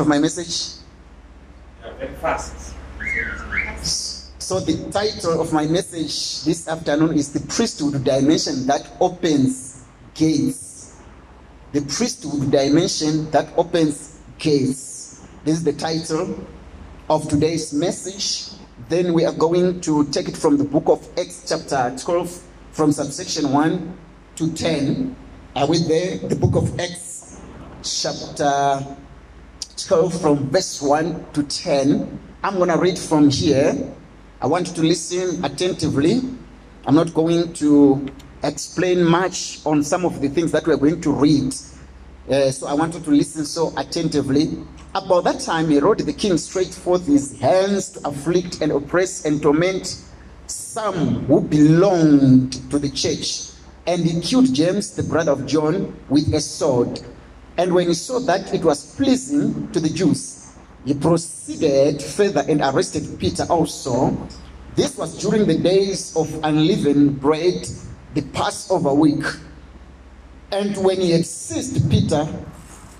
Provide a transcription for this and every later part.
of my message? Fast. So the title of my message this afternoon is the priesthood dimension that opens gates. The priesthood dimension that opens gates. This is the title of today's message. Then we are going to take it from the book of Acts chapter 12 from subsection 1 to 10. Are we there? The book of Acts chapter 12 from verse 1 to 10. I'm going to read from here. I want you to listen attentively. I'm not going to explain much on some of the things that we're going to read. Uh, so I want you to listen so attentively. About that time, Herod the king straight forth his hands to afflict and oppress and torment some who belonged to the church. And he killed James, the brother of John, with a sword. And when he saw that it was pleasing to the Jews, he proceeded further and arrested Peter also. This was during the days of unleavened bread, the Passover week. And when he had seized Peter,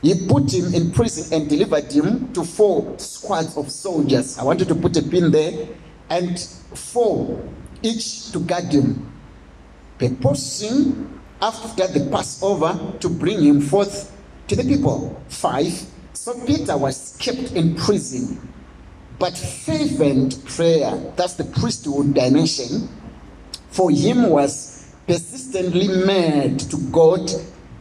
he put him in prison and delivered him to four squads of soldiers. I wanted to put a pin there, and four each to guard him, purposing after the Passover to bring him forth to the people. Five. So Peter was kept in prison, but fervent prayer, that's the priesthood dimension, for him was persistently made to God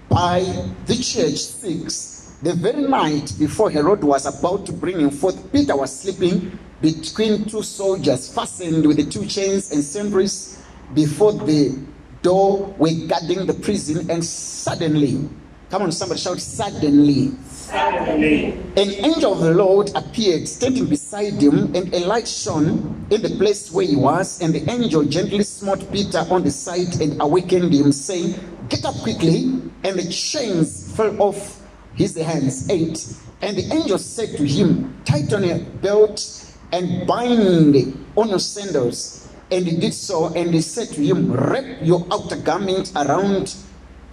by the church. Six. The very night before Herod was about to bring him forth, Peter was sleeping between two soldiers fastened with the two chains and sentries before the door were guarding the prison, and suddenly, come on, somebody shout, suddenly, Suddenly, an angel of the Lord appeared, standing beside him, and a light shone in the place where he was. And the angel gently smote Peter on the side and awakened him, saying, Get up quickly. And the chains fell off his hands. Eight. And the angel said to him, Tighten your belt and bind on your sandals. And he did so. And he said to him, Wrap your outer garment around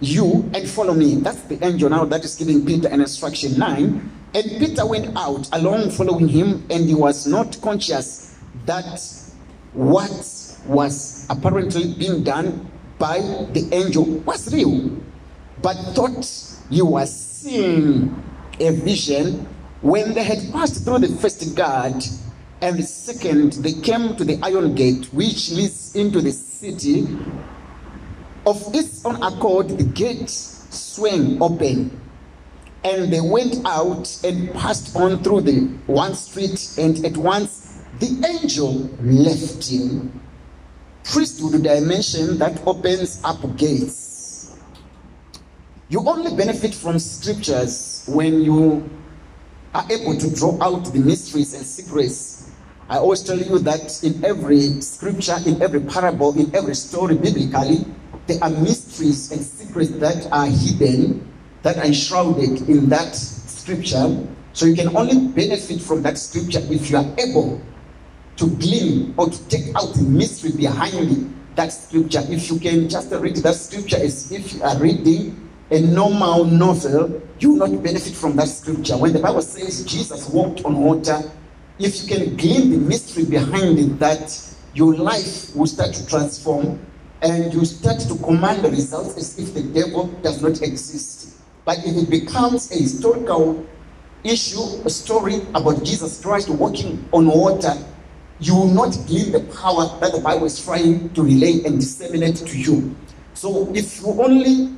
you and follow me. That's the angel now that is giving Peter an instruction. Nine. And Peter went out along following him, and he was not conscious that what was apparently being done by the angel was real, but thought he was seeing a vision. When they had passed through the first guard and the second, they came to the iron gate which leads into the city of its own accord, the gate swung open, and they went out and passed on through the one street, and at once the angel left him. Priesthood dimension that opens up gates. You only benefit from scriptures when you are able to draw out the mysteries and secrets. I always tell you that in every scripture, in every parable, in every story biblically, there are mysteries and secrets that are hidden, that are enshrouded in that scripture. So you can only benefit from that scripture if you are able to glean or to take out the mystery behind that scripture. If you can just read that scripture as if you are reading a normal novel, you will not benefit from that scripture. When the Bible says Jesus walked on water, if you can glean the mystery behind it, that your life will start to transform and you start to command the results as if the devil does not exist. But if it becomes a historical issue, a story about Jesus Christ walking on water, you will not glean the power that the Bible is trying to relay and disseminate to you. So if you only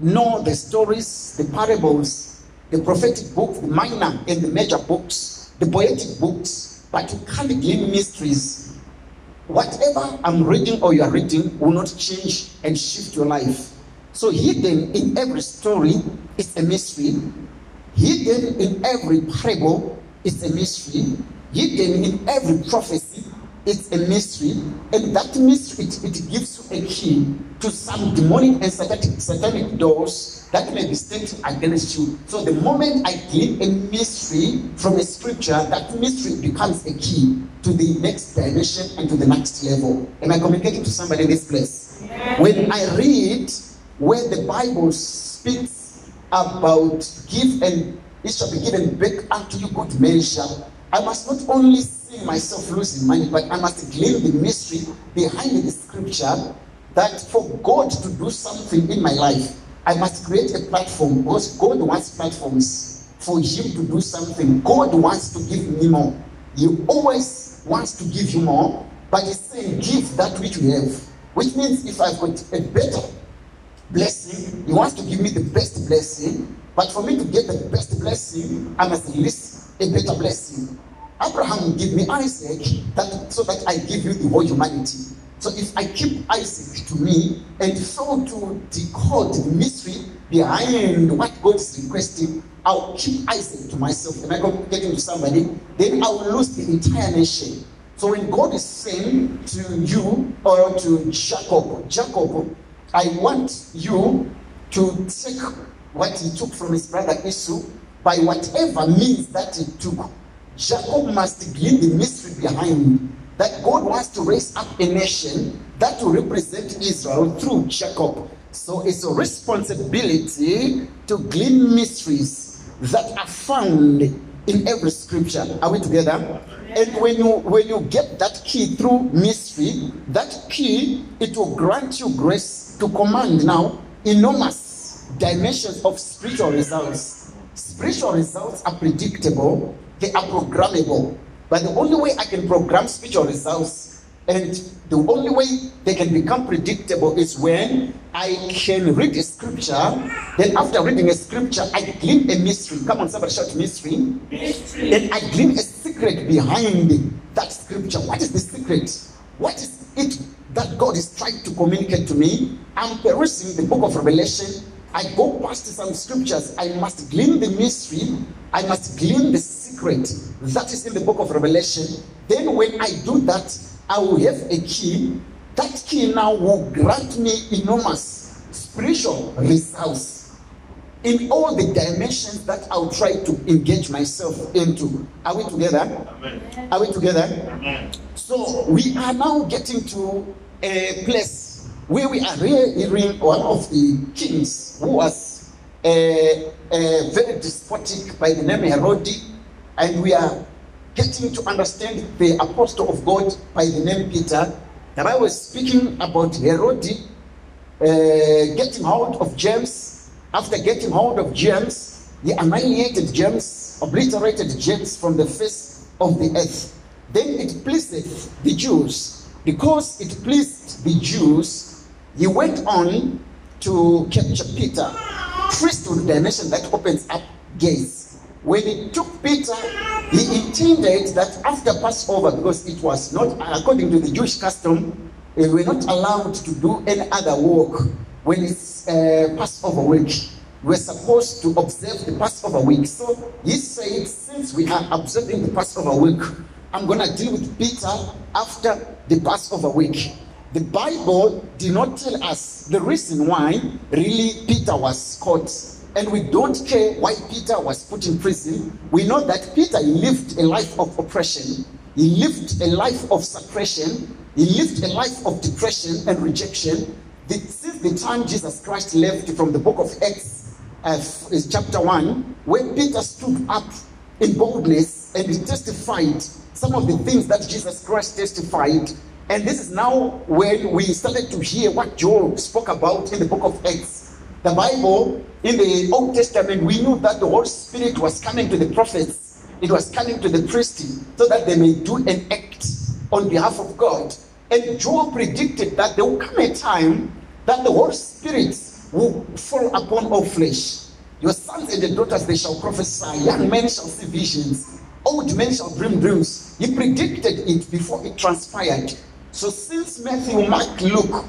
know the stories, the parables, the prophetic books, the minor and the major books, the poetic books, but you can't glean mysteries, whatever I'm reading or you are reading will not change and shift your life. So hidden in every story is a mystery. Hidden in every parable is a mystery. Hidden in every prophecy is a mystery. And that mystery, it, it gives you a key to some demonic and satanic, satanic doors that may be set against you. So the moment I glean a mystery from a scripture, that mystery becomes a key to the next dimension and to the next level. Am I communicating to somebody in this place? When I read where the Bible speaks about give and it shall be given back unto you good measure. I must not only see myself losing money, but I must glean the mystery behind the scripture that for God to do something in my life, I must create a platform because God wants platforms for Him to do something. God wants to give me more. He always wants to give you more, but He's saying, Give that which you have. Which means if I've got a better blessing, He wants to give me the best blessing. But for me to get the best blessing, I must list a better blessing. Abraham gave me Isaac that, so that I give you the whole humanity. So if I keep Isaac to me and fail to decode the mystery behind what God is requesting, I'll keep Isaac to myself. Am I go getting to somebody? Then I will lose the entire nation. So when God is saying to you or to Jacob, Jacob, I want you to take what he took from his brother Esau by whatever means that he took. Jacob must glean the mystery behind that God wants to raise up a nation that will represent Israel through Jacob. So it's a responsibility to glean mysteries that are found in every scripture. Are we together? And when you when you get that key through mystery, that key it will grant you grace to command now enormous dimensions of spiritual results. Spiritual results are predictable, they are programmable. But the only way I can program spiritual results and the only way they can become predictable is when I can read a scripture. Then, after reading a scripture, I glean a mystery. Come on, somebody shout mystery. Mystery. Then I glean a secret behind that scripture. What is the secret? What is it that God is trying to communicate to me? I'm perusing the book of Revelation. I go past some scriptures. I must glean the mystery. I must glean the secret that is in the book of Revelation. Then, when I do that, I will have a key. That key now will grant me enormous spiritual results in all the dimensions that I'll try to engage myself into. Are we together? Amen. Are we together? Amen. So we are now getting to a place where we are hearing one of the kings who was a, a very despotic by the name Herod, and we are getting to understand the apostle of God by the name Peter. And I was speaking about Herod uh, getting hold of James. After getting hold of James, he annihilated James, obliterated James from the face of the earth. Then it pleased the Jews. Because it pleased the Jews, he went on to capture Peter. Priesthood dimension that opens up gates. When he took Peter, he intended that after Passover, because it was not according to the Jewish custom, they were not allowed to do any other work when it's uh, Passover week. We're supposed to observe the Passover week. So he said, since we are observing the Passover week, I'm going to deal with Peter after the Passover week. The Bible did not tell us the reason why really Peter was caught. And we don't care why Peter was put in prison. We know that Peter lived a life of oppression. He lived a life of suppression. He lived a life of depression and rejection. Since the time Jesus Christ left from the book of Acts, uh, chapter 1, when Peter stood up in boldness and he testified some of the things that Jesus Christ testified. And this is now when we started to hear what Joel spoke about in the book of Acts. The Bible, in the Old Testament, we knew that the Holy Spirit was coming to the prophets, it was coming to the priests, so that they may do an act on behalf of God. And Joel predicted that there will come a time that the Holy Spirit will fall upon all flesh. Your sons and your daughters they shall prophesy, young men shall see visions, old men shall dream dreams. He predicted it before it transpired. So since Matthew, Mark, Luke,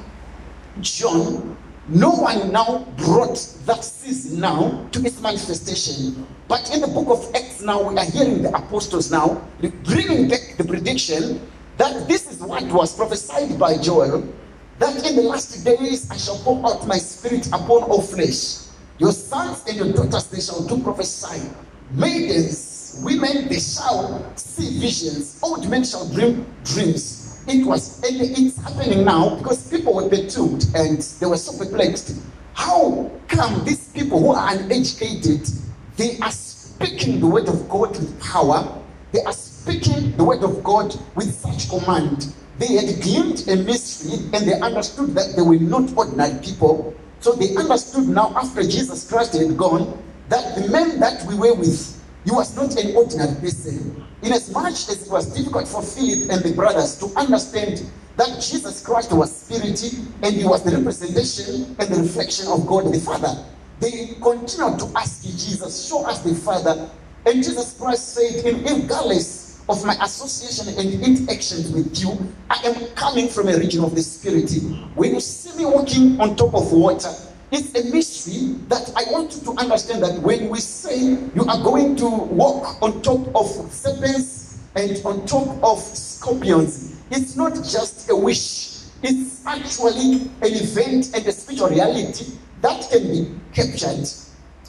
John, no one now brought that season now to its manifestation. But in the book of Acts now, we are hearing the apostles now bringing back the prediction that this is what was prophesied by Joel, that in the last days I shall pour out my spirit upon all flesh. Your sons and your daughters, they shall do prophesy. Maidens, women, they shall see visions. Old men shall dream dreams it was it's happening now because people were perturbed and they were so perplexed how come these people who are uneducated they are speaking the word of God with power. They are speaking the word of God with such command. They had gleaned a mystery and they understood that they were not ordinary people. So they understood now after Jesus Christ had gone that the men that we were with, he was not an ordinary person. Inasmuch as it was difficult for Philip and the brothers to understand that Jesus Christ was spirit and he was the representation and the reflection of God the Father. They continued to ask Jesus, show us the Father. And Jesus Christ said, in regardless of my association and interactions with you, I am coming from a region of the Spirit. When you see me walking on top of water, it's a mystery that I want you to understand that when we say you are going to walk on top of serpents and on top of scorpions, it's not just a wish. It's actually an event and a spiritual reality that can be captured.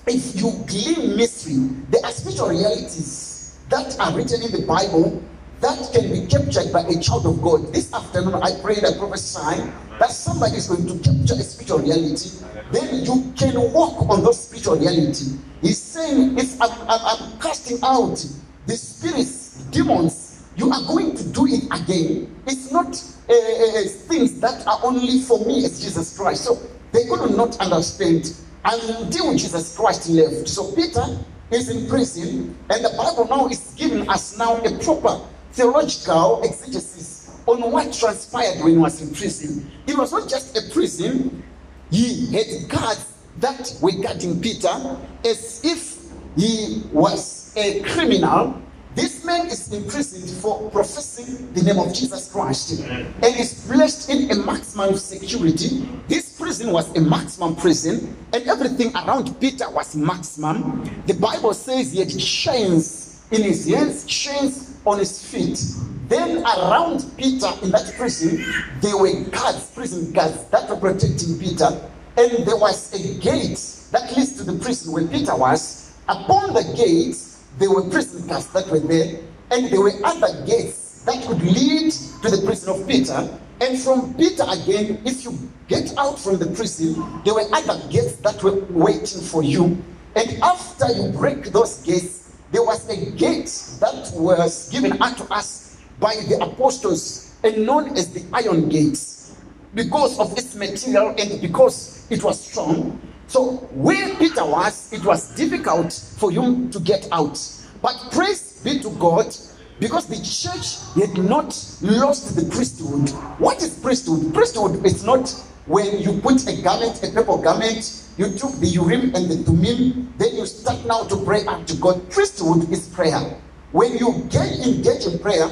If you glean mystery, there are spiritual realities that are written in the Bible that can be captured by a child of God. This afternoon, I pray that prophesy that somebody is going to capture a spiritual reality. Then you can walk on those spiritual reality. He's saying, if I'm, I'm, casting out the spirits, demons, you are going to do it again. It's not uh, things that are only for me as Jesus Christ. So they could not understand until Jesus Christ left. So Peter is in prison, and the Bible now is giving us now a proper theological exegesis on what transpired when he was in prison. It was not just a prison, he had guards that were guarding Peter as if he was a criminal. This man is imprisoned for professing the name of Jesus Christ and is placed in a maximum security. This prison was a maximum prison, and everything around Peter was maximum. The Bible says he had chains in his hands, chains on his feet. Then around Peter in that prison, there were guards, prison guards that were protecting Peter. And there was a gate that leads to the prison where Peter was. Upon the gate, there were prison guards that were there, and there were other gates that could lead to the prison of Peter. And from Peter again, if you get out from the prison, there were other gates that were waiting for you. And after you break those gates, there was a gate that was given unto us by the apostles and known as the iron gates because of its material and because it was strong. So where Peter was, it was difficult for him to get out. But praise be to God, because the church had not lost the priesthood. What is priesthood? Priesthood is not when you put a garment, a purple garment, you took the Urim and the Thummim, then you start now to pray unto God. Priesthood is prayer. When you get engaged in prayer,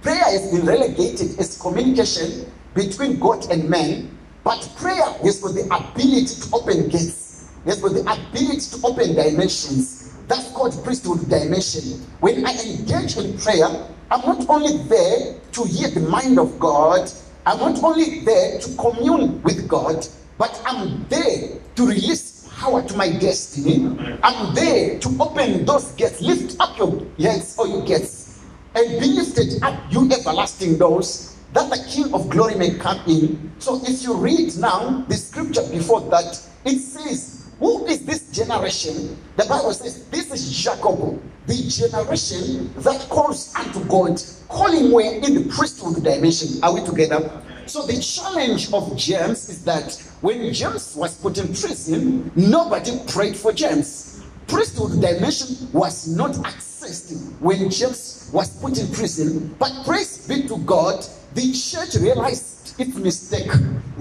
prayer has been relegated as communication between God and man, but prayer has got the ability to open gates, has got the ability to open dimensions. That's called priesthood dimension. When I engage in prayer, I'm not only there to hear the mind of God, I'm not only there to commune with God, but I'm there to release power to my destiny. I'm there to open those gates. Lift up your hands or your gates and be lifted up, you everlasting doors, that the King of glory may come in. So if you read now the scripture before that, it says, Who is this generation? The Bible says, This is Jacob, the generation that calls unto God, calling where in the priesthood dimension. Are we together? So the challenge of James is that when James was put in prison, nobody prayed for James. Priesthood dimension was not accessed when James was put in prison. But praise be to God, the church realized its mistake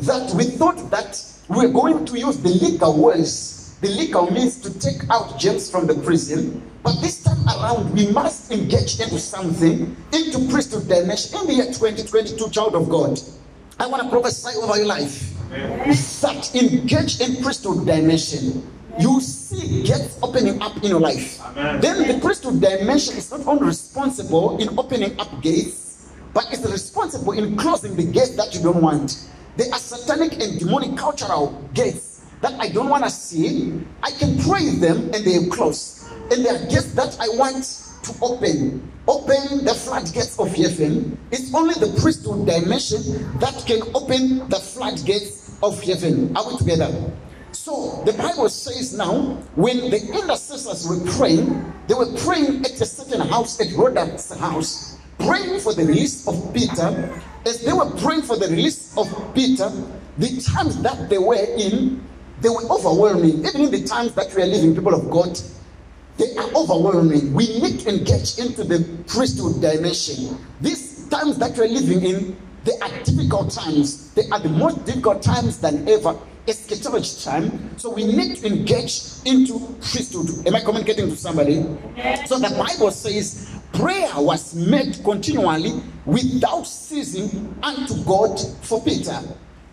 that we thought that we were going to use the legal ways, the legal means to take out James from the prison. But this time around, we must engage into something, into priesthood dimension in the year 2022, child of God. I want to prophesy over your life that engage in priesthood dimension. You see gates opening up in your life. Amen. Then the priesthood dimension is not only responsible in opening up gates, but it's responsible in closing the gates that you don't want. There are satanic and demonic cultural gates that I don't want to see. I can pray them and they close. And there are gates that I want to open. Open the floodgates of heaven. It's only the priesthood dimension that can open the floodgates of heaven. Are we together? So the Bible says now, when the intercessors were praying, they were praying at a certain house, at Rhoda's house, praying for the release of Peter. As they were praying for the release of Peter, the times that they were in, they were overwhelming. Even in the times that we are living, people of God, they are overwhelming. We need to engage into the priesthood dimension. These times that we're living in, they are difficult times. They are the most difficult times than ever. It's Eschatology time. So we need to engage into priesthood. Am I communicating to somebody? So the Bible says prayer was made continually without ceasing unto God for Peter,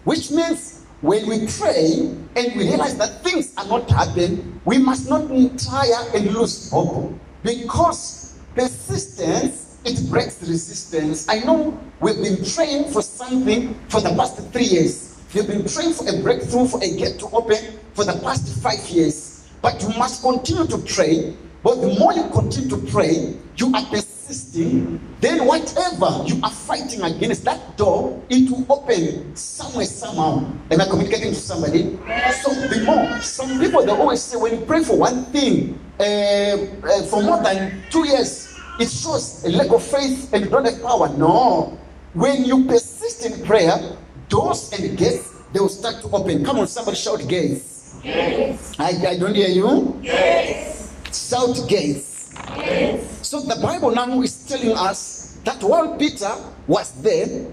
which means when we pray and we realize that things are not happening, we must not tire and lose hope because persistence it breaks resistance. I know we've been praying for something for the past three years. We've been praying for a breakthrough, for a gate to open for the past five years. But you must continue to pray. But the more you continue to pray, you are persisting. Then whatever you are fighting against, that door it will open somewhere, somehow. Am I communicating to somebody? So the more, some people they always say when you pray for one thing uh, uh, for more than two years, it shows a lack of faith and you don't have power. No. When you persist in prayer, doors and gates they will start to open. Come on, somebody shout gates. Yes. I, I don't hear you. Yes. Shout gates. So the Bible now is telling us that while Peter was there,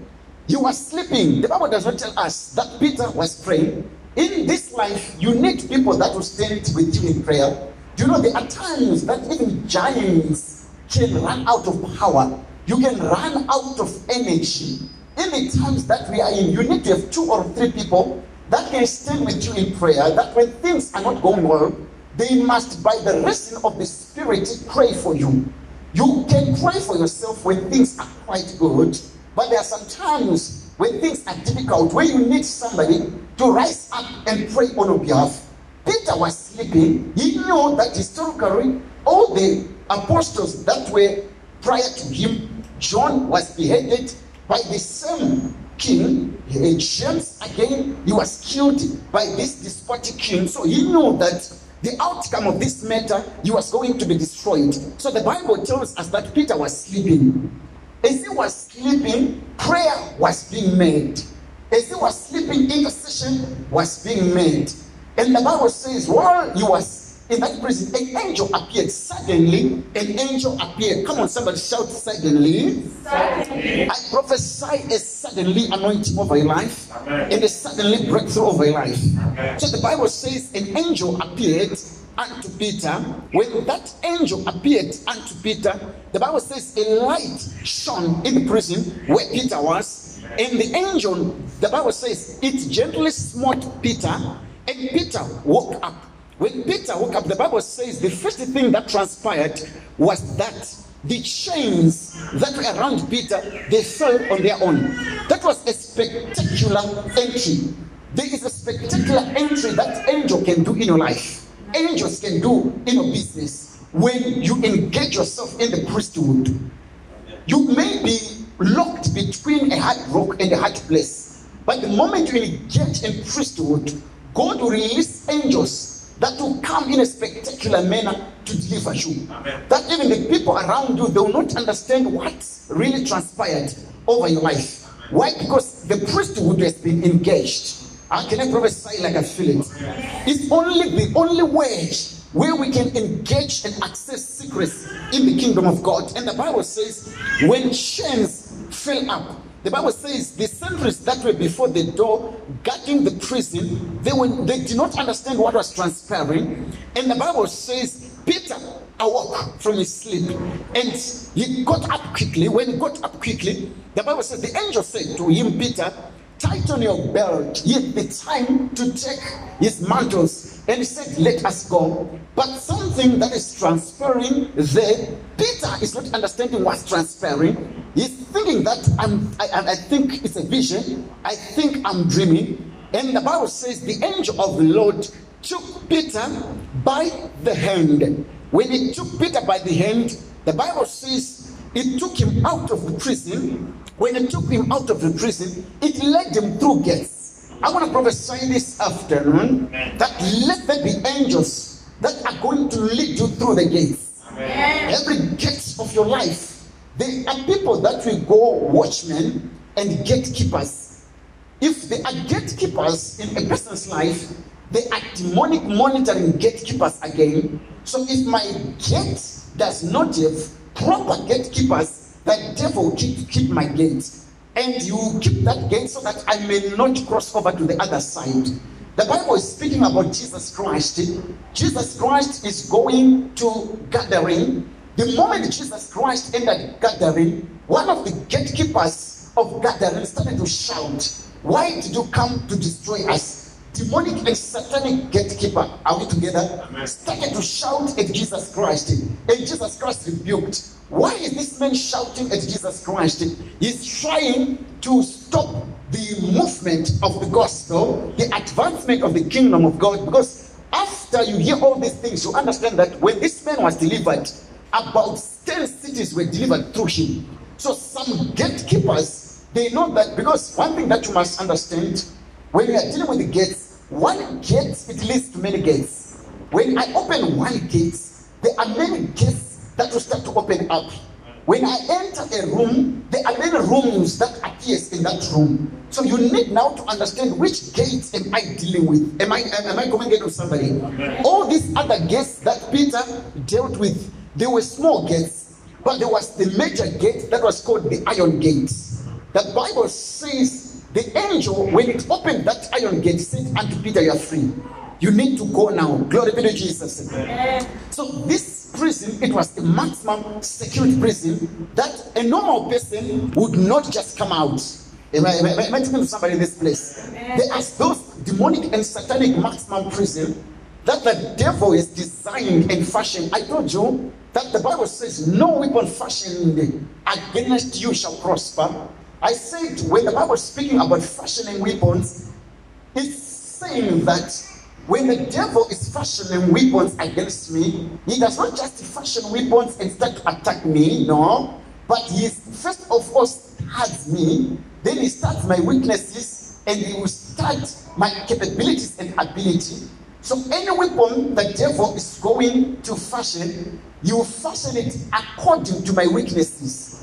he was sleeping. The Bible does not tell us that Peter was praying. In this life, you need people that will stand with you in prayer. You know there are times that even giants can run out of power. You can run out of energy. In the times that we are in, you need to have two or three people that can stand with you in prayer. That when things are not going well, they must, by the reason of the Spirit, pray for you. You can pray for yourself when things are quite good, but there are some times when things are difficult, where you need somebody to rise up and pray on your behalf. Peter was sleeping. He knew that historically, all the apostles that were prior to him, John was beheaded by the same king. James, again, he was killed by this despotic king. So he knew that the outcome of this matter, he was going to be destroyed. So the Bible tells us that Peter was sleeping. As he was sleeping, prayer was being made. As he was sleeping, intercession was being made. And the Bible says, while he was in that prison, an angel appeared. Suddenly, an angel appeared. Come on, somebody shout suddenly. Suddenly. I prophesy a suddenly anointing over your life Amen. and a suddenly breakthrough over your life. Amen. So the Bible says an angel appeared unto Peter. When that angel appeared unto Peter, the Bible says a light shone in the prison where Peter was. And the angel, the Bible says, it gently smote Peter, and Peter woke up. When Peter woke up, the Bible says the first thing that transpired was that the chains that were around Peter, they fell on their own. That was a spectacular entry. There is a spectacular entry that angel can do in your life. Angels can do in your business when you engage yourself in the priesthood. You may be locked between a hard rock and a hard place. But the moment you engage in priesthood, God will release angels that will come in a spectacular manner to deliver you. Amen. That even the people around you, they will not understand what really transpired over your life. Why? Because the priesthood has been engaged. How can I prophesy like I feel it? It's only the only way where we can engage and access secrets in the kingdom of God. And the Bible says, when chains fell up, the Bible says the sentries that were before the door guarding the prison, they were they did not understand what was transpiring. And the Bible says Peter awoke from his sleep and he got up quickly. When he got up quickly, the Bible says the angel said to him, Peter, tighten your belt. Yet the time to take his mantles. And he said, Let us go. But something that is transferring there, Peter is not understanding what's transferring. He's thinking that I'm, I, I I think it's a vision. I think I'm dreaming. And the Bible says the angel of the Lord took Peter by the hand. When he took Peter by the hand, the Bible says it took him out of the prison. When it took him out of the prison, it led him through gates. I want to prophesy this afternoon that let there be angels that are going to lead you through the gates. Every gate of your life, there are people that will go watchmen and gatekeepers. If they are gatekeepers in a person's life, they are demonic monitoring gatekeepers again. So if my gate does not have proper gatekeepers, the devil keep, keep my gate. And you keep that gate so that I may not cross over to the other side. The Bible is speaking about Jesus Christ. Jesus Christ is going to gathering. The moment Jesus Christ entered gathering, one of the gatekeepers of gathering started to shout, Why did you come to destroy us? Demonic and satanic gatekeeper, are we together? Started to shout at Jesus Christ. And Jesus Christ rebuked. Why is this man shouting at Jesus Christ? He's trying to stop the movement of the gospel, the advancement of the kingdom of God. Because after you hear all these things, you understand that when this man was delivered, about 10 cities were delivered through him. So some gatekeepers, they know that because one thing that you must understand, when you are dealing with the gates, one gate it leads to many gates. When I open one gate, there are many gates that will start to open up. When I enter a room, there are many rooms that appears in that room. So you need now to understand which gates am I dealing with. Am I am I communicating with somebody? All these other gates that Peter dealt with, they were small gates, but there was the major gate that was called the iron gate. The Bible says the angel, when it opened that iron gate, said unto Peter, You are free. You need to go now. Glory be to Jesus. So this prison, it was a maximum security prison that a normal person would not just come out. Am I, am I, am I talking to somebody in this place? There are those demonic and satanic maximum prison that the devil is designed and fashioned. I told you that the Bible says, No weapon fashioned against you shall prosper. I said, when the Bible is speaking about fashioning weapons, it's saying that when the devil is fashioning weapons against me, he does not just fashion weapons and start to attack me, no. But he first of all starts me, then he starts my weaknesses, and he will start my capabilities and ability. So any weapon the devil is going to fashion, will fashion it according to my weaknesses,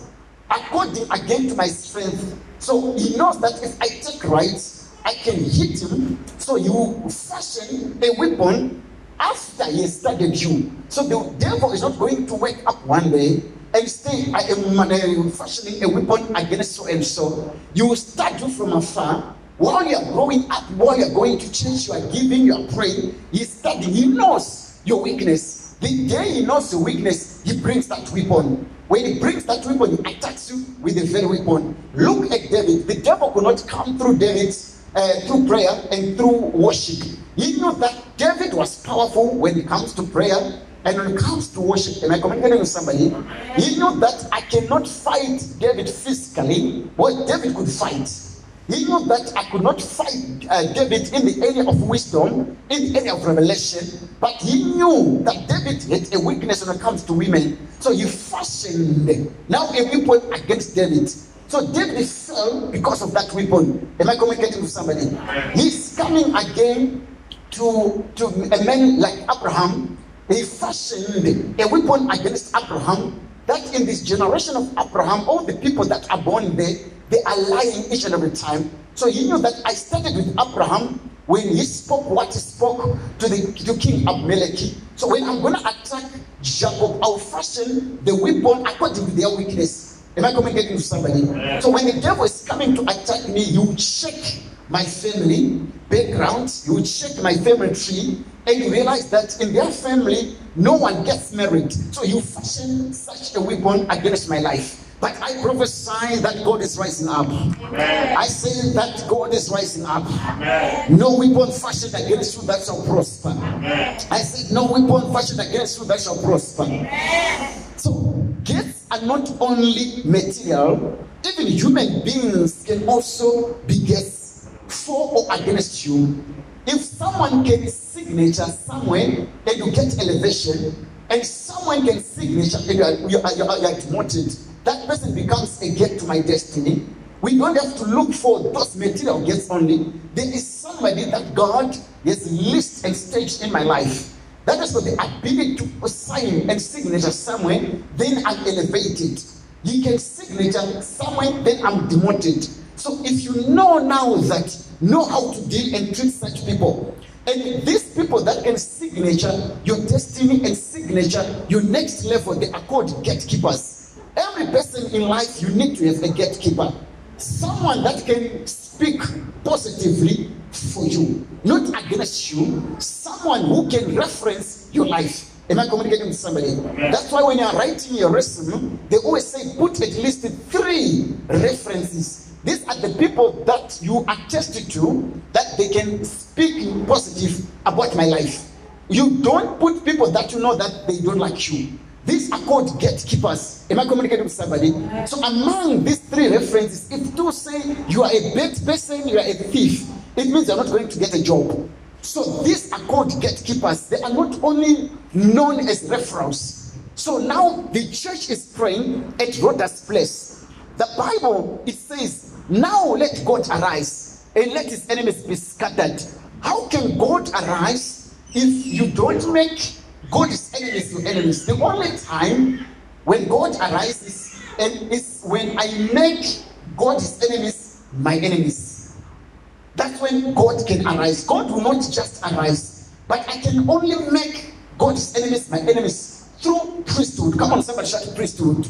according again to my strength. So he knows that if I take right, I can hit him. So you fashion a weapon after he studied you. So the devil is not going to wake up one day and say, I am fashioning a weapon against so and so. You will start you from afar. While you are growing up, while you are going to church, you are giving, you are praying, he's studying. He knows your weakness. The day he knows your weakness, he brings that weapon. When he brings that weapon, he attacks you with the very weapon. Look at David. The devil could not come through David uh, through prayer and through worship. He knew that David was powerful when it comes to prayer and when it comes to worship. Am I communicating with somebody? He knew that I cannot fight David physically, but David could fight. He knew that I could not fight uh, David in the area of wisdom, in the area of revelation, but he knew that David had a weakness when it comes to women. So he fashioned now a weapon against David. So David fell because of that weapon. Am I communicating with somebody? He's coming again to, to a man like Abraham. He fashioned a weapon against Abraham. That in this generation of Abraham, all the people that are born there, they are lying each and every time. So he knew that I started with Abraham when he spoke what he spoke to the to King Abimelech. So when I'm going to attack Jacob, I'll fashion the weapon according to their weakness. Am I communicating to somebody? So when the devil is coming to attack me, you check my family background, you check my family tree, and you realize that in their family, no one gets married. So you fashion such a weapon against my life. But I prophesy that God is rising up. I say that God is rising up. No weapon fashioned against you that shall prosper. I said, No weapon fashioned against you that shall prosper. So, gifts are not only material, even human beings can also be gifts for or against you. If someone can signature somewhere then you get elevation, and someone can signature and you are, you are, you are, you are demoted, that person becomes a gate to my destiny. We don't have to look for those material gifts only. There is somebody that God has list and staged in my life. That is for the ability to sign and signature somewhere, then I'm elevated. He can signature somewhere, then I'm demoted. So if you know now that, know how to deal and treat such people, and these people that can signature your destiny and signature your next level, they are called gatekeepers. Every person in life, you need to have a gatekeeper. Someone that can speak positively for you, not against you. Someone who can reference your life. Am I communicating with somebody? That's why when you are writing your resume, they always say put at least three references. These are the people that you attested to that they can speak positive about my life. You don't put people that you know that they don't like you. These are called gatekeepers. Am I communicating with somebody? So among these three references, if two say you are a bad person, you are a thief, it means you're not going to get a job. So these are called gatekeepers. They are not only known as referrals. So now the church is praying at Rhoda's place. The Bible it says, Now let God arise and let his enemies be scattered. How can God arise if you don't make God's enemies your enemies? The only time when God arises and is when I make God's enemies my enemies. That's when God can arise. God will not just arise, but I can only make God's enemies my enemies through priesthood. Come on, somebody shout priesthood.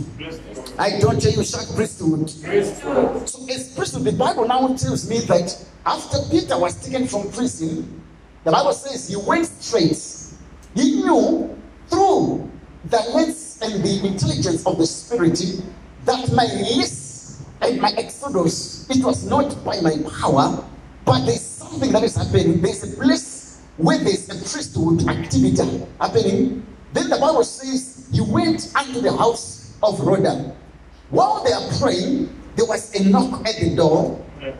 I don't hear you shout priesthood. So as priesthood, the Bible now tells me that after Peter was taken from prison, the Bible says he went straight. He knew through the lens and the intelligence of the Spirit that my release and my exodus, it was not by my power, but there's something that is happening. There's a place where there's a priesthood activity happening. Then the Bible says he went unto the house of Rhoda. While they are praying, there was a knock at the door.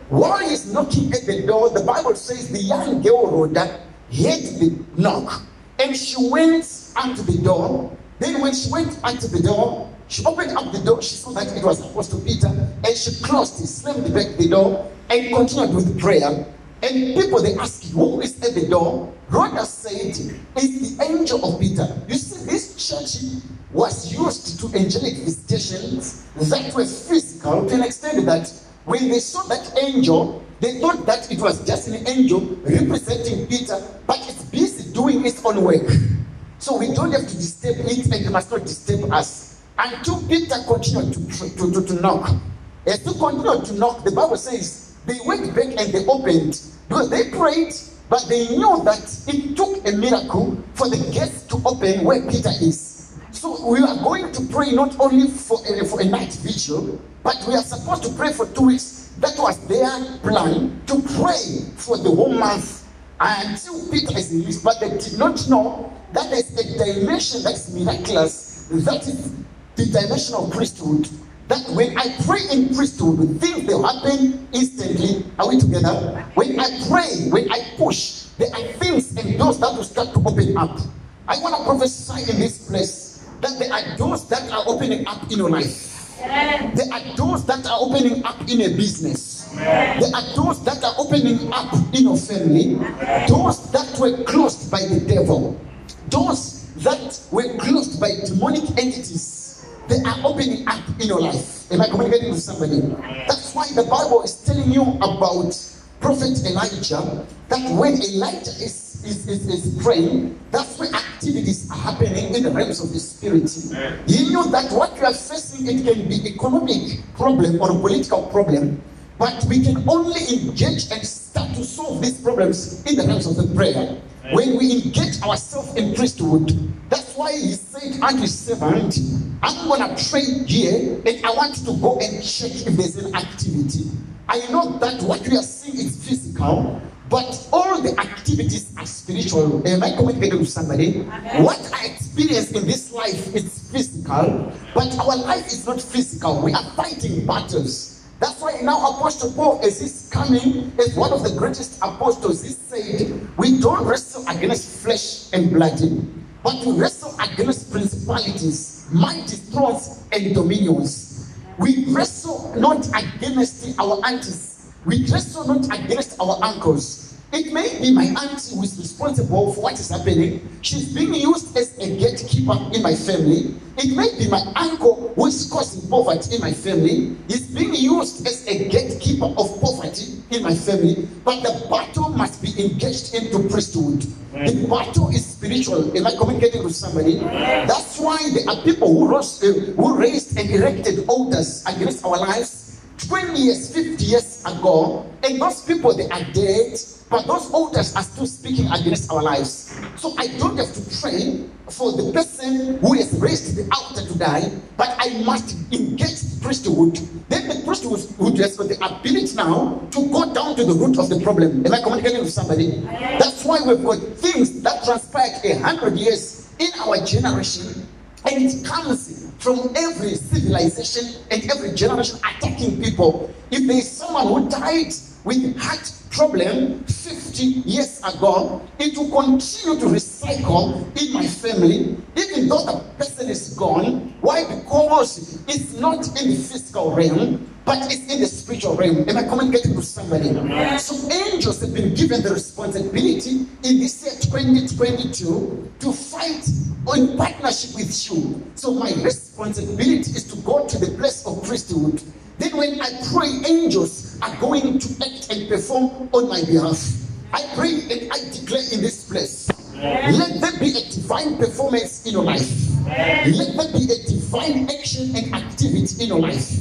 While he's knocking at the door, the Bible says the young girl Rhoda heard the knock and she went unto the door. Then when she went unto the door, she opened up the door. She saw that it was Apostle Peter and she closed it, slammed back the door and continued with prayer. And people they ask, who is at the door? Rhoda said, it's the angel of Peter. You see, this church was used to angelic visitations that were physical to an extent that when they saw that angel, they thought that it was just an angel representing Peter, but it's busy doing its own work. So we don't have to disturb it and it must not disturb us. Until Peter continued to, to, to, to knock. As they continued to knock, the Bible says they went back and they opened because they prayed, but they knew that it took a miracle for the gates to open where Peter is. So we are going to pray not only for a, for a night vigil, but we are supposed to pray for two weeks. That was their plan to pray for the whole month until Peter is released. But they did not know that there's a dimension that's miraculous. That is the dimension of priesthood. That when I pray in priesthood, things will happen instantly. Are we together? When I pray, when I push, there are things and doors that will start to open up. I want to prophesy in this place that there are doors that are opening up in your life. There are doors that are opening up in a business. There are doors that are opening up in your family. Doors that were closed by the devil. Doors that were closed by demonic entities. They are opening up in your life. Am I communicating with somebody? That's why the Bible is telling you about Prophet Elijah that when Elijah is, is, is, is praying, that's where activities are happening in the realms of the spirit. He knew that what you are facing, it can be economic problem or a political problem, but we can only engage and start to solve these problems in the realms of the prayer. When we engage ourselves in priesthood, that's why he said unto his servant, I'm gonna pray here and I want to go and check if there's an activity. I know that what we are seeing is physical, but all the activities are spiritual. Am I communicating with somebody? What I experience in this life is physical, but our life is not physical. We are fighting battles. That's why now Apostle Paul, as he's coming as one of the greatest apostles, he said, We don't wrestle against flesh and blood, but we wrestle against principalities, mighty thrones, and dominions. We wrestle not against our aunties, we wrestle not against our uncles, It may be my auntie who is responsible for what is happening. She's being used as a gatekeeper in my family. It may be my uncle who is causing poverty in my family. He's being used as a gatekeeper of poverty in my family. But the battle must be engaged into priesthood. The battle is spiritual. Am I communicating with somebody? That's why there are people who, uh, who raised and erected altars against our lives 20 years, 50 years ago, and those people they are dead, but those altars are still speaking against our lives. So I don't have to pray for the person who has raised the altar to die, but I must engage the priesthood. Then the priesthood has got the ability now to go down to the root of the problem. Am I communicating with somebody? That's why we've got things that transpired a hundred years in our generation and it comes from every civilization and every generation attacking people. If there is someone who died with heart problem 50 years ago, it will continue to recycle in my family, even though the person is gone. Why? Because it's not in the physical realm, but it's in the spiritual realm. Am I communicating with somebody? So angels have been given the responsibility in this year 2022 to fight in partnership with you. So my responsibility is to go to the place of priesthood. Then when I pray, angels are going to act and perform on my behalf. I pray and I declare in this place. Let there be a divine performance in your life. Let there be a divine action and activity in your life.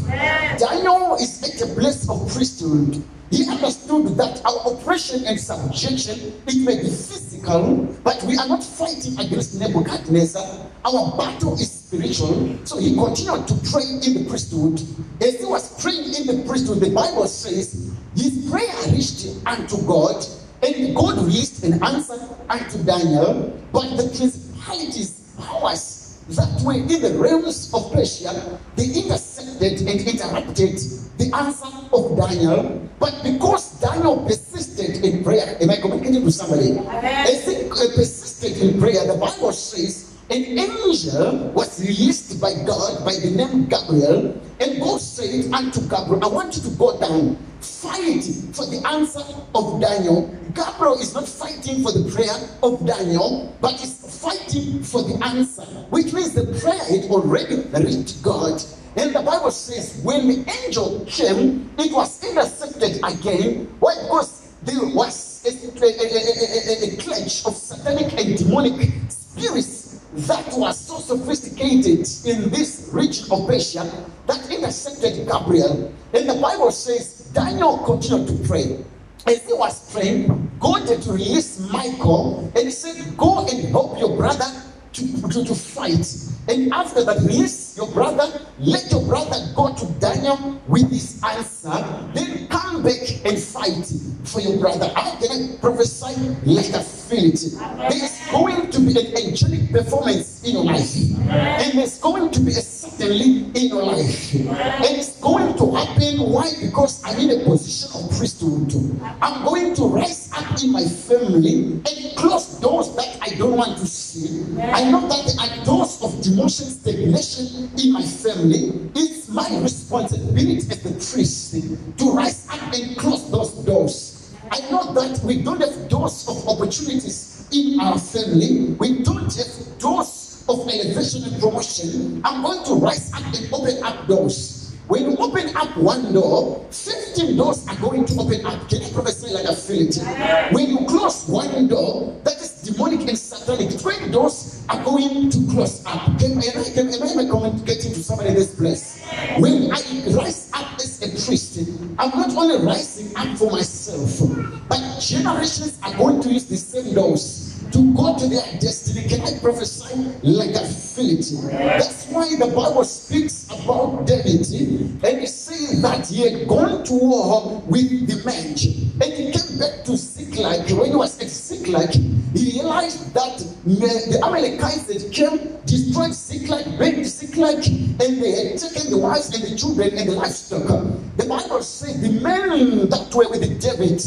Daniel is at a place of priesthood. He understood that our oppression and subjection, it may be physical, but we are not fighting against Nebuchadnezzar. Our battle is spiritual. So he continued to pray in the priesthood. As he was praying in the priesthood, the Bible says his prayer reached unto God, and God released an answer unto Daniel. But the principalities, powers that were in the realms of Persia, they intercepted and interrupted the answer of Daniel. But because Daniel persisted in prayer, am I communicating with somebody? As he uh, persisted in prayer, the Bible says an angel was released by God by the name Gabriel, and God said unto Gabriel, I want you to go down, fight for the answer of Daniel. Gabriel is not fighting for the prayer of Daniel, but is fighting for the answer, which means the prayer had already reached God. And the Bible says when the angel came, it was intercepted again. Why? Because there was a, a, a, a, a clutch of satanic and demonic spirits that was so sophisticated in this region of that intercepted Gabriel. And the Bible says Daniel continued to pray. As he was praying, God had to release Michael and he said, Go and help your brother to, to, to fight. And after that, release your brother, let your brother go to Daniel with his answer, then come back and fight for your brother. How can I prophesy? Let us feel it. There is going to be an angelic performance in your life, and there's going to be a certainly in your life, and it's going to happen. Why? Because I'm in a position of priesthood. I'm going to rise up in my family and close doors that I don't want to see. I know that there are doors of demotion, stagnation in my family. It's my responsibility as the priest to rise up and close those doors. I know that we don't have doors of opportunities in our family. We don't have doors of elevation and promotion. I'm going to rise up and open up doors. When you open up one door, 15 doors are going to open up. Can you prophesy like I feel it? When you close one door, that is demonic and satanic. 20 doors are going to close up. Can, am, I, can, am I communicating to somebody in this place? When I rise up as a Christian, I'm not only rising up for myself, but generations are going to use the same doors to go to their destiny. Can I prophesy like a feel? That's why the Bible speaks about David and it says that he had gone to war with the men and he came back to Ziklag. When he was Ziklag, he realized that the Amalekites had came, destroyed Ziklag, burned Ziklag, and they had taken the wives and the children and the livestock. The Bible says the men that were with David,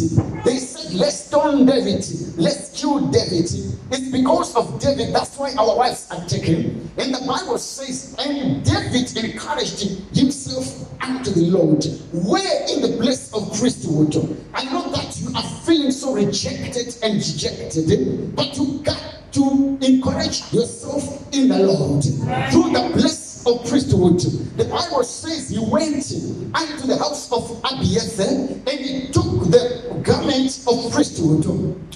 they said, let's stone David, let's kill David. It's because of David, that's why our wives are taken. And the Bible says, and David encouraged himself unto the Lord. Where in the place of priesthood? I know that you are feeling so rejected and dejected, but you got to encourage yourself in the Lord through the bliss of priesthood. The Bible says he went unto the house of Abiathar and he took the garment of priesthood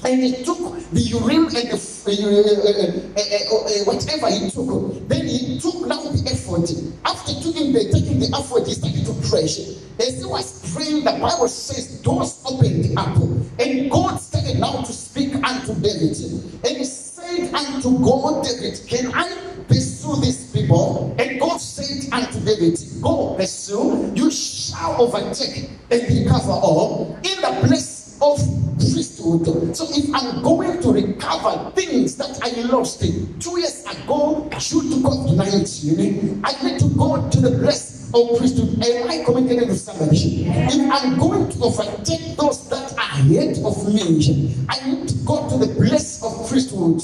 and he took the urim and the uh, uh, uh, uh, uh, whatever he took. Then he took now the ephod. After taking the taking the ephod, he started to pray. As he was praying, the Bible says doors opened up, and God started now to speak unto David. And he said unto God, David, can I pursue these people? And God said unto David, Go pursue, you shall overtake and recover all in the place of priesthood. So if I'm going to recover things that I lost two years ago due to COVID 19, I need to go to the place of priesthood. Am I communicating with somebody? If I'm going to overtake those that are ahead of me, I need to go to the place priesthood.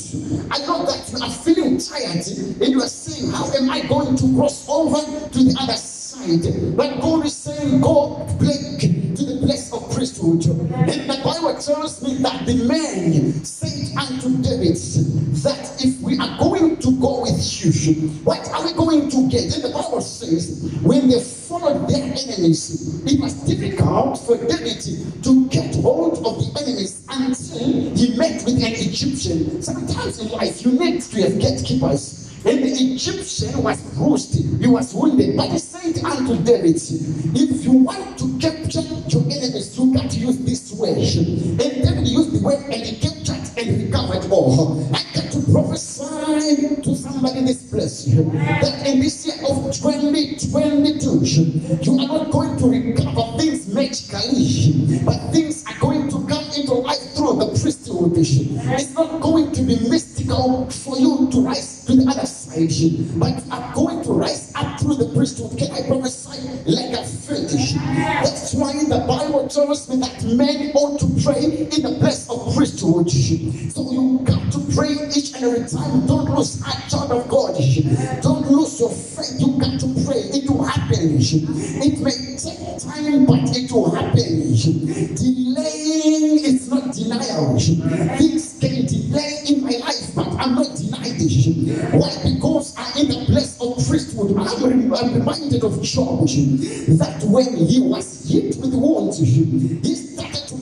I know that you are feeling tired and you are saying, How am I going to cross over to the other side? But God is saying, Go Blake to the place of priesthood. And the Bible tells me that the man said unto David that if we are going to go with you, what are we going to get? And the Bible says, when they followed their enemies, it was difficult for David to get hold of the enemies until he met with an Egyptian. Sometimes in life, you need to have gatekeepers. And the Egyptian was bruised, he was wounded, but he said unto David, If you want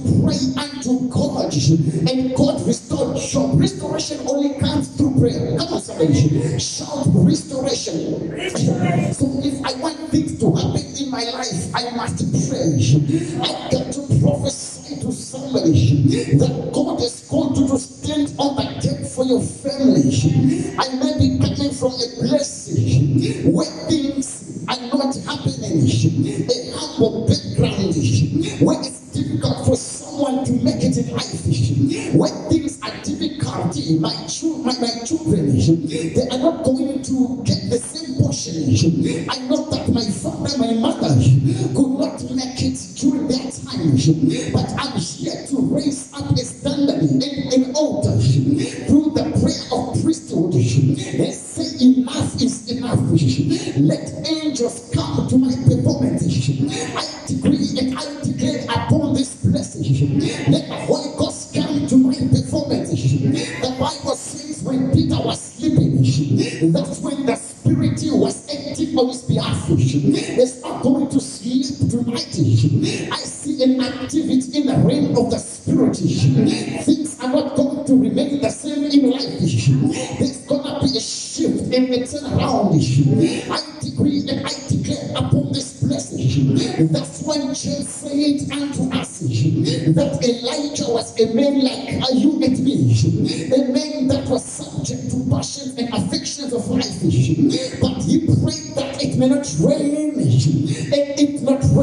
pray unto God, and God restored Job. Restoration only comes through prayer. Come on, somebody. Shout restoration. So if I want things to happen in my life, I must pray. I got to prophesy to somebody that God has called you to stand on the gate for your family.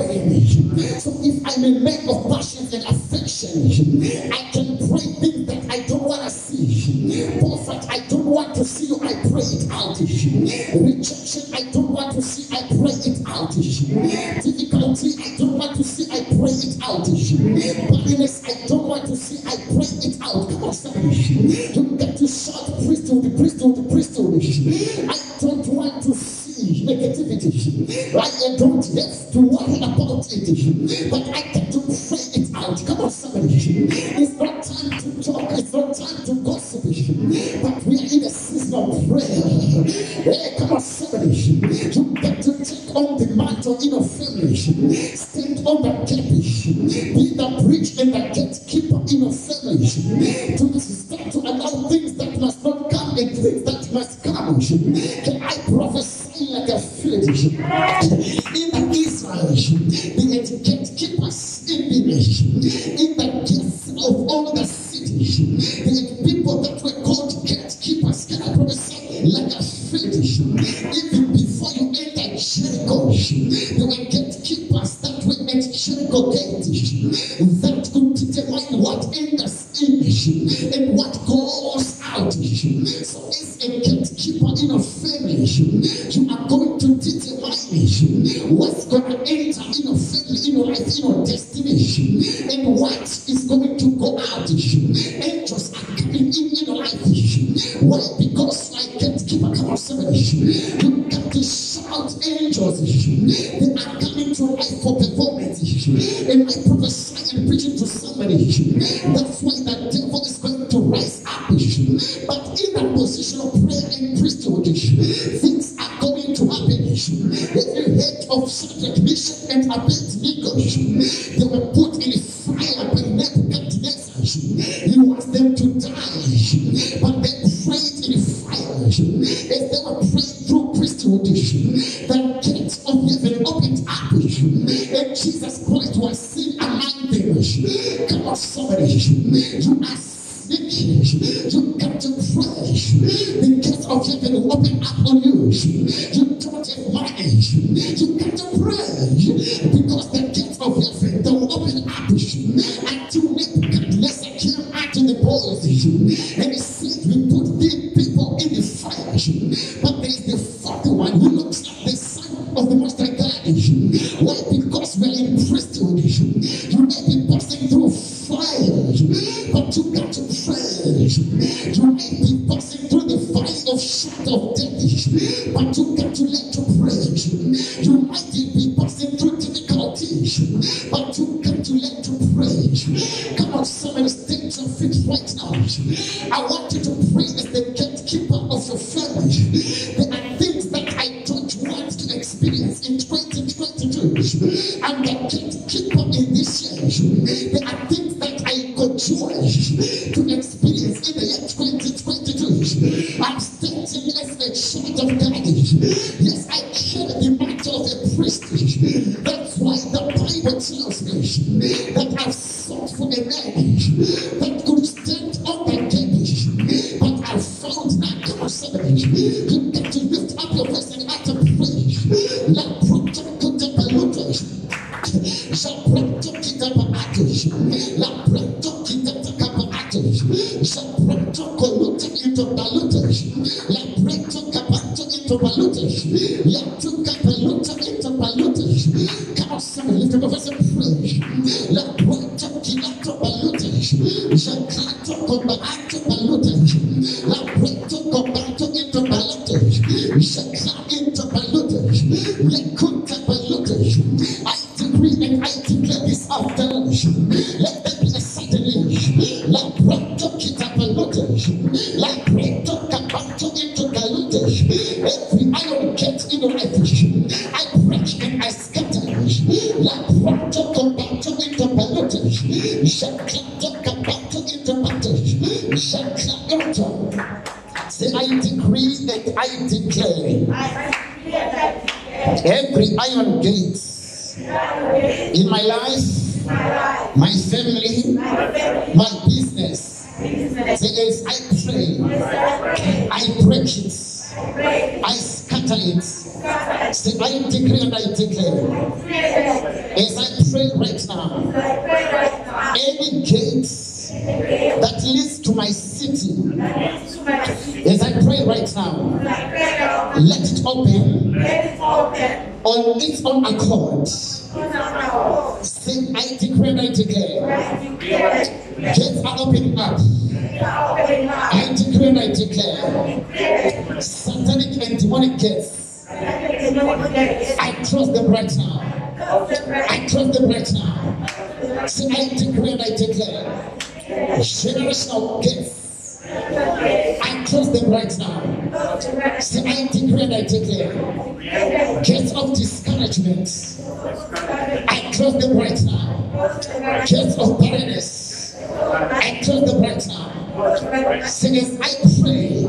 So if I'm a man of passions and affections, I can pray things that I don't want to see. Prophet, I don't want to see I pray it out. rituals issue. coming to life for performance issue. And I prophesy and preaching to somebody issue. That's why the devil is going to rise up issue. But in the position of prayer and priesthood issue, things are going to happen issue. Every head of subject, mission, and ability Yes, I should be much of. That's why the Bible tells me that I've sought for the man As I pray right now, let it open, let it open. on its own accord. Say, I declare, I declare. Gates are opening up. I declare, I declare. Satanic and demonic gates. I trust them right now. I trust them right now. Say, I declare, I declare. Generational gates. I trust them right now. Say, I decree and I declare. Gates of discouragement. I trust them right now. Gates of barrenness. I trust them right now. Singers, I pray.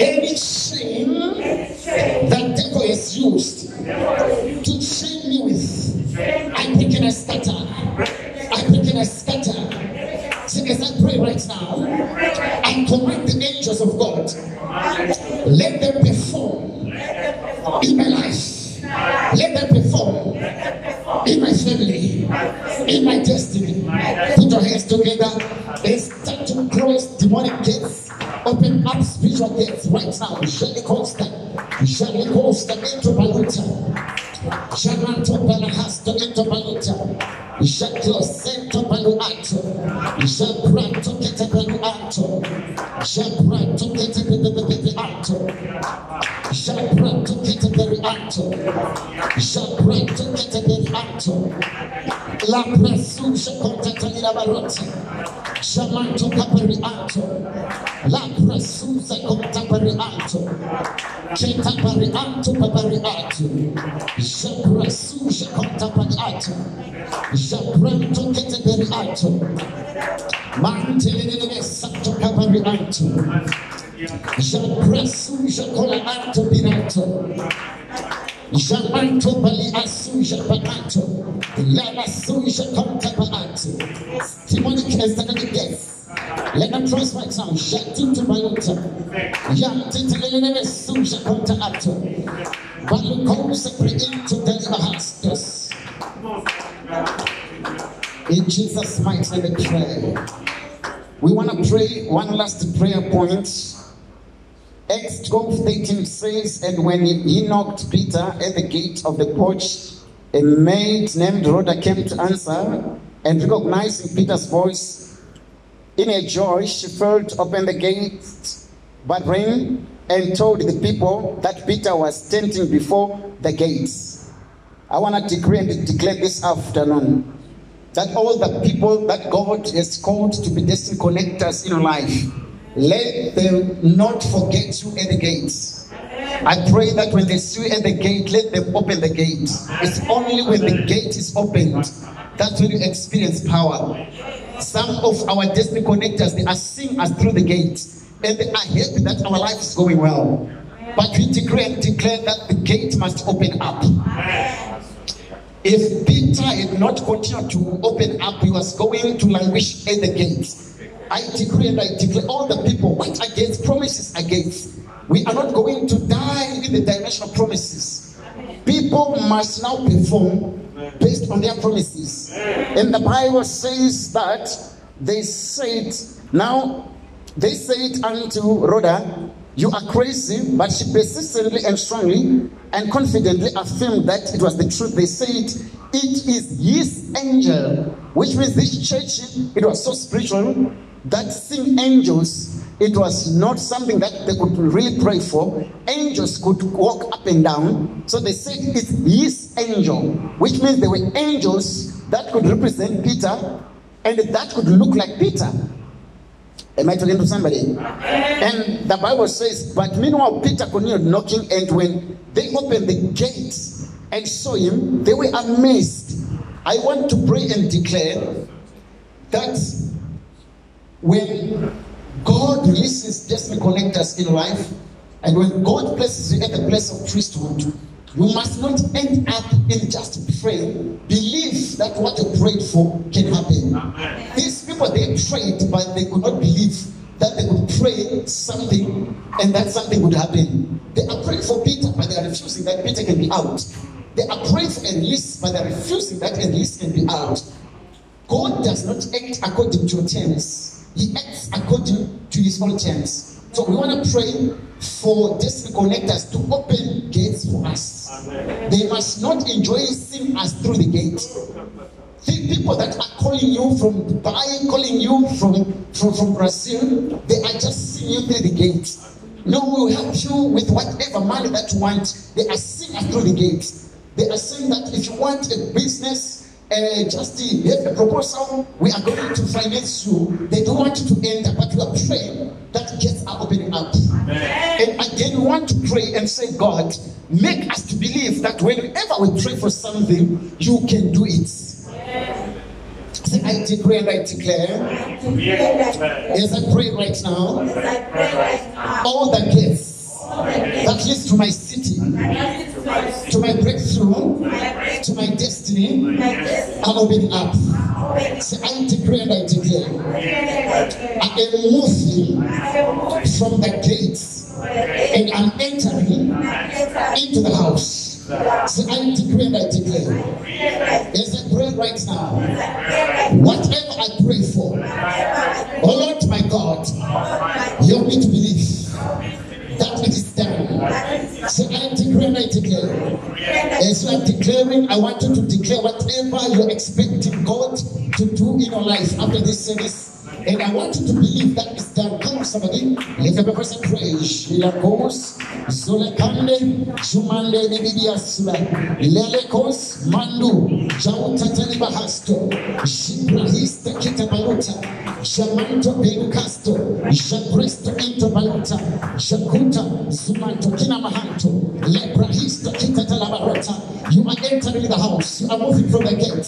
Any shame that devil is used to shame me with, I break and I scatter. I break and I scatter. Singers, I pray right now command the angels of God, let them perform in my life. Let them perform in my family, in my destiny. Put your hands together and start to close demonic gates. Open up spiritual gates right now. Shall We shall Costa, Shall Costa into Baluta. Shamanto Balahasta into Baluta. Shaklo Sento Baluato. Shapranto Kete Baluato. Shapranto Kete Baluato. Shapranto Kete Baluato. Shapranto Kete Baluato. La Presusa Contatalina Barotti. Shamanto Capariato. La Presusa Contapariato. Keta Pariato Papariato. Shaprasusa Contapariato. Shapranto Kete Bariato. Mantelele Santo Capariato. Shaprasusa Colanato Pirato. Jamanto bali asuja panato. Lama suja konta panato. Demonic and satanic death. Let them cross my tongue. Shut into Bayota. Yanti telele suja konta ato. Balu kosa pre into deliver hastos. In Jesus' mighty name we pray. We want to pray one last prayer point. Acts 12 13 says, And when he knocked Peter at the gate of the porch, a maid named Rhoda came to answer, and recognizing Peter's voice, in a joy, she to open the gate, but ran and told the people that Peter was standing before the gates. I want to decree and declare this afternoon that all the people that God has called to be destiny connectors in your life, let them not forget you at the gates. I pray that when they see you at the gate, let them open the gate. It's only when the gate is opened that's when you experience power. Some of our destiny connectors, they are seeing us through the gate and they are happy that our life is going well. But we decree and declare that the gate must open up. If Peter had not continued to open up, he was going to languish at the gate. I decree and I declare all the people what against promises against. We are not going to die in the dimension of promises. People must now perform based on their promises. And the Bible says that they said, now they said unto Rhoda, You are crazy, but she persistently and strongly and confidently affirmed that it was the truth. They said, It is his angel, which means this church, it was so spiritual that seeing angels, it was not something that they could really pray for. Angels could walk up and down. So they said it's his angel, which means there were angels that could represent Peter and that could look like Peter. Am I talking to somebody? And the Bible says, but meanwhile, Peter continued knocking, and when they opened the gates and saw him, they were amazed. I want to pray and declare that when God releases destiny connectors in life, and when God places you at the place of priesthood, you must not end up in just praying. Believe that what you prayed for can happen. These people they prayed, but they could not believe that they could pray something and that something would happen. They are praying for Peter, but they are refusing that Peter can be out. They are praying for enlist, but they are refusing that enlist can be out. God does not act according to your terms. He acts according to his own terms. So we want to pray for destiny connectors to open gates for us. They must not enjoy seeing us through the gate. The people that are calling you from Dubai, calling you from, from, from Brazil, they are just seeing you through the gate. No, we'll help you with whatever money that you want. They are seeing us through the gate. They are saying that if you want a business, uh, just have a proposal, we are going to finance you. They don't want you to enter, but we are praying that that gates are opening up. And again, we want to pray and say, God, make us to believe that whenever we pray for something, you can do it. Say, I decree and I declare, as I pray right now, all the gates that leads to my city, to my breakthrough, to my destiny, I'm opening up. Say, I decree and I declare, I am moving from the gates and I'm entering into the house. Say, I decree and I declare, as I pray right now, whatever I pray for, oh Lord my God, help me to believe that it is done. Say, I and I declare. As you are declaring, I want you to declare whatever you're expecting God to do in your life after this service. And I want you to believe that it's done. Come on, somebody. Lift up a voice and praise. Ilakos, Zolekande, Jumande, Nibidiasula, Lelekos, Mandu, Jautatani Bahasto, Shibrahista Kitabaluta, Shamanto Benucasto, Shabristo Interbaluta, Shakuta, Zumanto Kinamahanto, Lebrahista Kitatalabarota. You are entering the house. You are moving from the gate.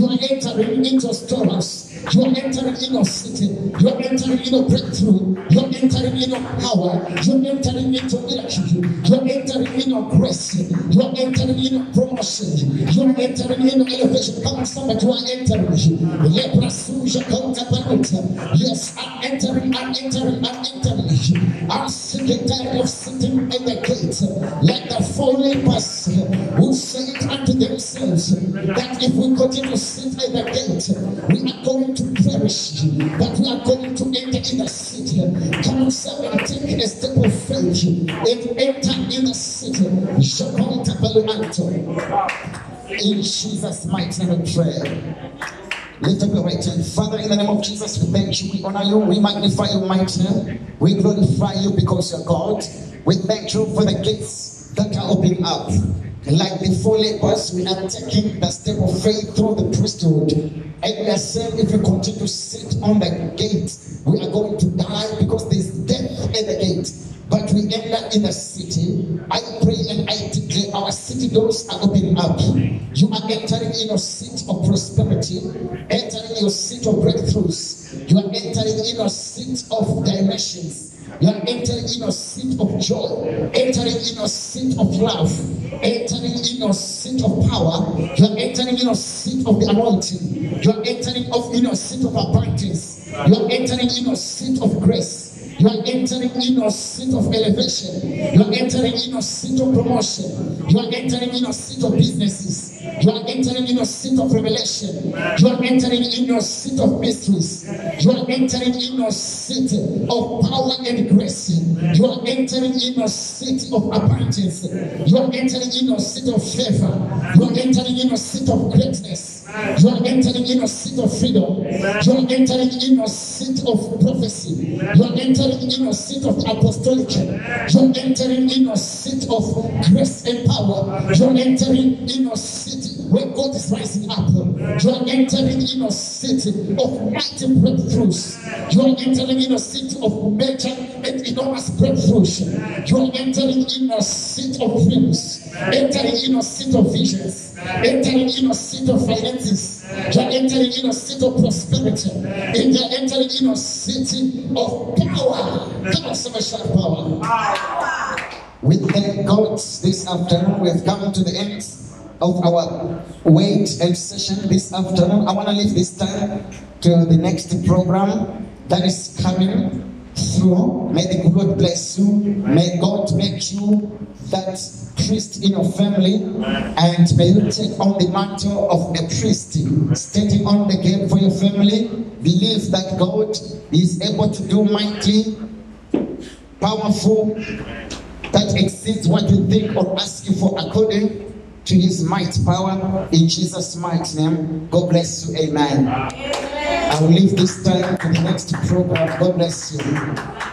You are entering into a storehouse. You are entering in your city. You are entering in your breakthrough. You are entering in your power. You are entering into miracle. You are entering in your grace. You are entering in your promotion. You are entering in your elevation. Come on, somebody, you are entering. Yes, I'm entering, I'm entering, I'm entering. I'm sick and tired of sitting at the gate like the fallen person who said unto themselves that if we continue to sit at the gate, we are going to perish, but we are going to enter in the city. Come on, somebody, take a step of faith and enter in the city. In Jesus' mighty name we pray. Lift up your right hand. Father, in the name of Jesus, we thank you, we honor you, we magnify your mighty we glorify you because you're God. We thank you for the gates that are opening up. Like the four we are taking the step of faith through the priesthood. And we are saying if we continue to sit on the gate, we are going to die because there's death at the gate. But we enter in the city. I pray and I declare our city doors are opening up. You are entering in your seat of prosperity, entering in your seat of breakthroughs. You are entering in your seat of dimensions. You are entering in your seat of joy, entering in your seat of love, entering in your seat of power. You are entering in your seat of the anointing. You are entering in your seat of abundance. You are entering in your seat of grace. You are entering in your seat of elevation. You are entering in your seat of promotion. You are entering in your seat of businesses. You are entering in your seat of revelation. You are entering in your seat of mysteries. You are entering in your seat of power and grace. You are entering in your seat of abundance. You are entering in your seat of favor. You are entering in your seat of greatness. You are entering in a seat of freedom. You are entering in a seat of prophecy. You are entering in a seat of apostolic. You are entering in a seat of grace and power. You are entering in a seat where God is rising up. You are entering in a city of mighty breakthroughs. You are entering in a city of major and enormous breakthroughs. You are entering in a city of dreams. Entering in a city of visions. Entering in a city of finances. You are entering in a city of prosperity. And you are entering in a city of power. Come on, somebody shout power. We thank God this afternoon. We've come to the end of our weight and session this afternoon. I want to leave this time to the next program that is coming through. May the God bless you. May God make you that priest in your family and may you take on the mantle of a priest standing on the gate for your family. Believe that God is able to do mighty, powerful, that exceeds what you think or ask you for according to his might power in Jesus' mighty name. God bless you. Amen. I will leave this time to the next program. God bless you.